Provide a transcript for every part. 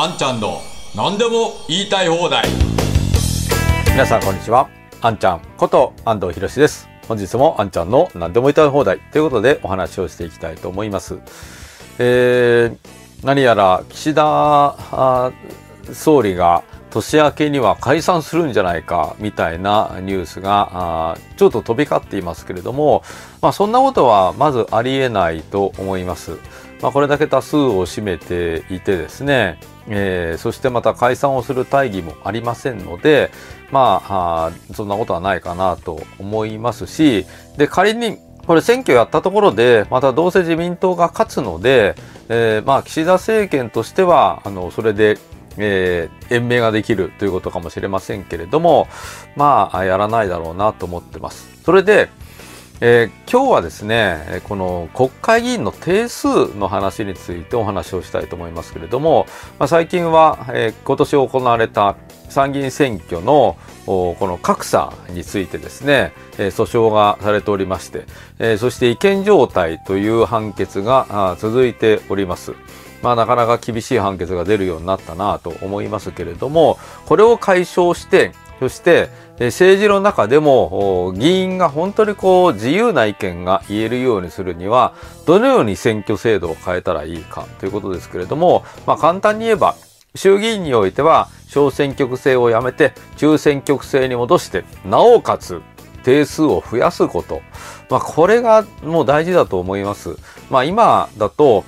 あんちゃんの何でも言いたい放題。皆さんこんにちは。あんちゃんこと安藤博です。本日もあんちゃんの何でも言いたい放題。ということでお話をしていきたいと思います。えー、何やら岸田総理が年明けには解散するんじゃないかみたいなニュースがちょっと飛び交っていますけれども、まあ、そんなことはまずありえないと思います。まあ、これだけ多数を占めていてですね、えー、そしてまた解散をする大義もありませんので、まあ、あそんなことはないかなと思いますし、で、仮にこれ選挙やったところで、またどうせ自民党が勝つので、えー、まあ、岸田政権としては、あの、それでえー、延命ができるということかもしれませんけれども、まあ、やらないだろうなと思ってます。それで、えー、今日はですね、この国会議員の定数の話についてお話をしたいと思いますけれども、まあ、最近は、えー、今年行われた参議院選挙のこの格差についてですね、えー、訴訟がされておりまして、えー、そして違憲状態という判決が続いております。まあ、なかなか厳しい判決が出るようになったなと思いますけれども、これを解消して、そして政治の中でも議員が本当にこう自由な意見が言えるようにするにはどのように選挙制度を変えたらいいかということですけれども、まあ、簡単に言えば衆議院においては小選挙区制をやめて中選挙区制に戻してなおかつ定数を増やすこと、まあ、これがもう大事だと思います。まあ、今だと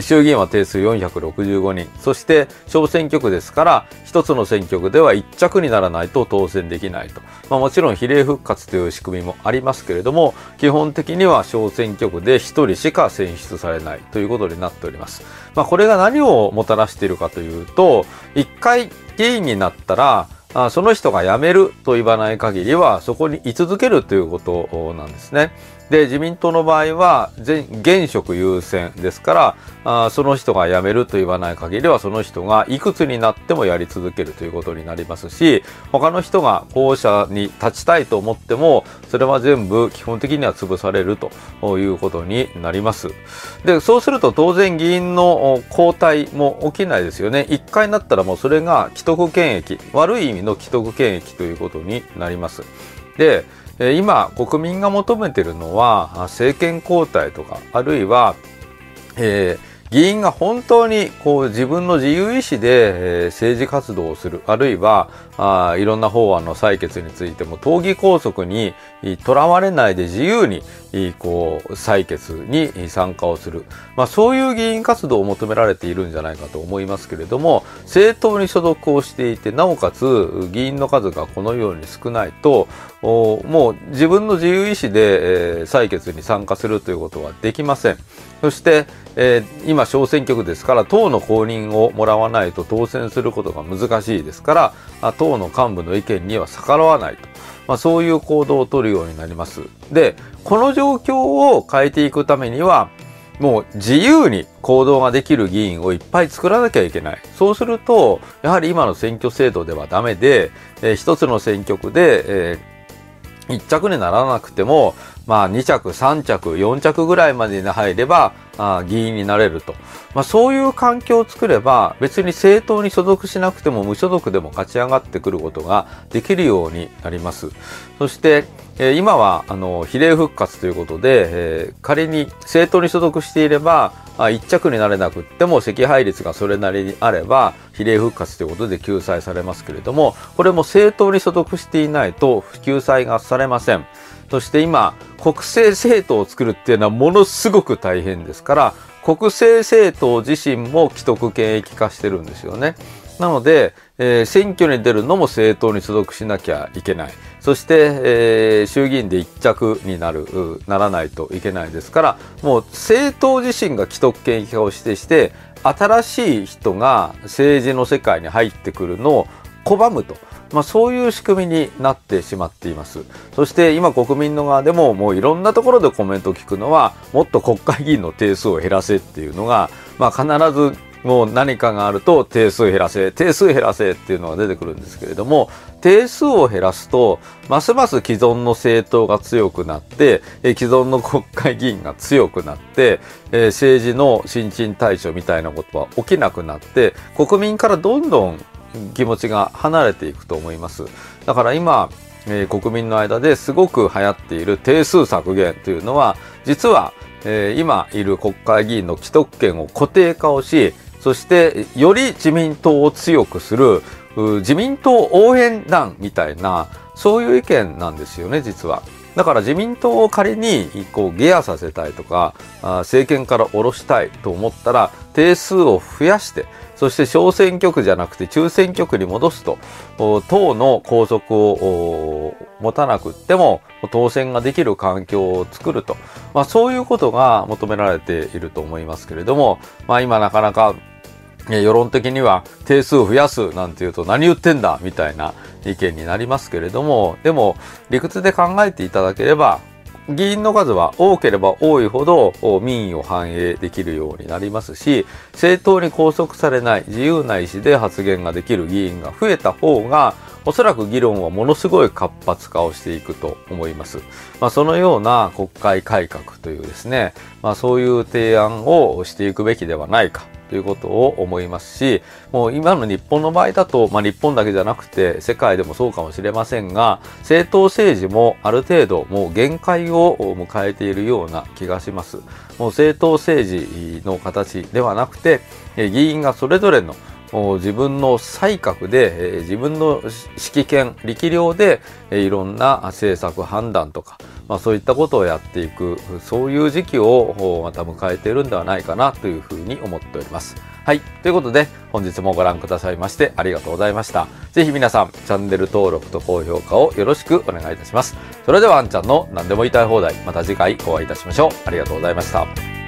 衆議院は定数465人。そして小選挙区ですから、一つの選挙区では一着にならないと当選できないと。まあ、もちろん比例復活という仕組みもありますけれども、基本的には小選挙区で一人しか選出されないということになっております。まあ、これが何をもたらしているかというと、一回議員になったら、あその人が辞めると言わない限りはそこに居続けるということなんですね。で自民党の場合は現職優先ですからあその人が辞めると言わない限りはその人がいくつになってもやり続けるということになりますし他の人が候補者に立ちたいと思ってもそれは全部基本的には潰されるということになります。でそうすると当然議員の交代も起きないですよね。一回になったらもうそれが既得権益悪い意味の既得権益ということになります。で今国民が求めているのは政権交代とかあるいは、えー議員が本当にこう自分の自由意志で、え政治活動をする、あるいはあいろんな法案の採決についても党議拘束にとらわれないで自由にこう採決に参加をする、まあ、そういう議員活動を求められているんじゃないかと思いますけれども政党に所属をしていてなおかつ議員の数がこのように少ないともう自分の自由意志で、えー、採決に参加するということはできません。そして、えー、今小選挙区ですから党の公認をもらわないと当選することが難しいですから党の幹部の意見には逆らわないと、まあ、そういう行動をとるようになります。でこの状況を変えていくためにはもう自由に行動ができる議員をいっぱい作らなきゃいけない。そうすると、やはり今の選挙制度ではダメで、えー、一つの選挙区で、えー1着にならなくても、まあ、2着、3着、4着ぐらいまでに入ればあ議員になれると、まあ、そういう環境を作れば別に政党に所属しなくても無所属でも勝ち上がってくることができるようになります。そして、えー、今はあの比例復活ということで、えー、仮に政党に所属していればあ1着になれなくっても惜敗率がそれなりにあれば比例復活ということで救済されますけれどもこれも政党に所属していないと救済がされません。そして今国政政党を作るっていうのはものすごく大変ですから国政政党自身も既得権益化してるんですよね。なので、えー、選挙に出るのも政党に所属しなきゃいけない。そして、えー、衆議院で一着になる、ならないといけないですから、もう政党自身が既得権益化をしてして、新しい人が政治の世界に入ってくるのを拒むと。まあ、そういう仕組みになってしまっています。そして今国民の側でももういろんなところでコメントを聞くのはもっと国会議員の定数を減らせっていうのが、まあ、必ずもう何かがあると定数減らせ、定数減らせっていうのが出てくるんですけれども、定数を減らすと、ますます既存の政党が強くなって、え既存の国会議員が強くなって、え政治の新陳代謝みたいなことは起きなくなって、国民からどんどん気持ちが離れていくと思います。だから今、えー、国民の間ですごく流行っている定数削減というのは、実は、えー、今いる国会議員の既得権を固定化をし、そしてより自民党を強くする自民党応援団みたいな、そういう意見なんですよね、実は。だから自民党を仮にこうゲアさせたいとか、政権から下ろしたいと思ったら、定数を増やして、そして小選挙区じゃなくて中選挙区に戻すと、党の拘束を持たなくっても当選ができる環境を作ると、まあ、そういうことが求められていると思いますけれども、まあ、今なかなか世論的には定数増やすなんていうと何言ってんだみたいな意見になりますけれども、でも理屈で考えていただければ議員の数は多ければ多いほど民意を反映できるようになりますし、正当に拘束されない自由な意思で発言ができる議員が増えた方が、おそらく議論はものすごい活発化をしていくと思います。まあ、そのような国会改革というですね、まあ、そういう提案をしていくべきではないかということを思いますし、もう今の日本の場合だと、まあ、日本だけじゃなくて世界でもそうかもしれませんが、政党政治もある程度もう限界を迎えているような気がします。もう政党政治の形ではなくて、議員がそれぞれの自分の才覚で、自分の指揮権、力量で、いろんな政策判断とか、まあ、そういったことをやっていく、そういう時期をまた迎えているんではないかなというふうに思っております。はい。ということで、本日もご覧くださいましてありがとうございました。ぜひ皆さん、チャンネル登録と高評価をよろしくお願いいたします。それでは、あんちゃんの何でも言いたい放題、また次回お会いいたしましょう。ありがとうございました。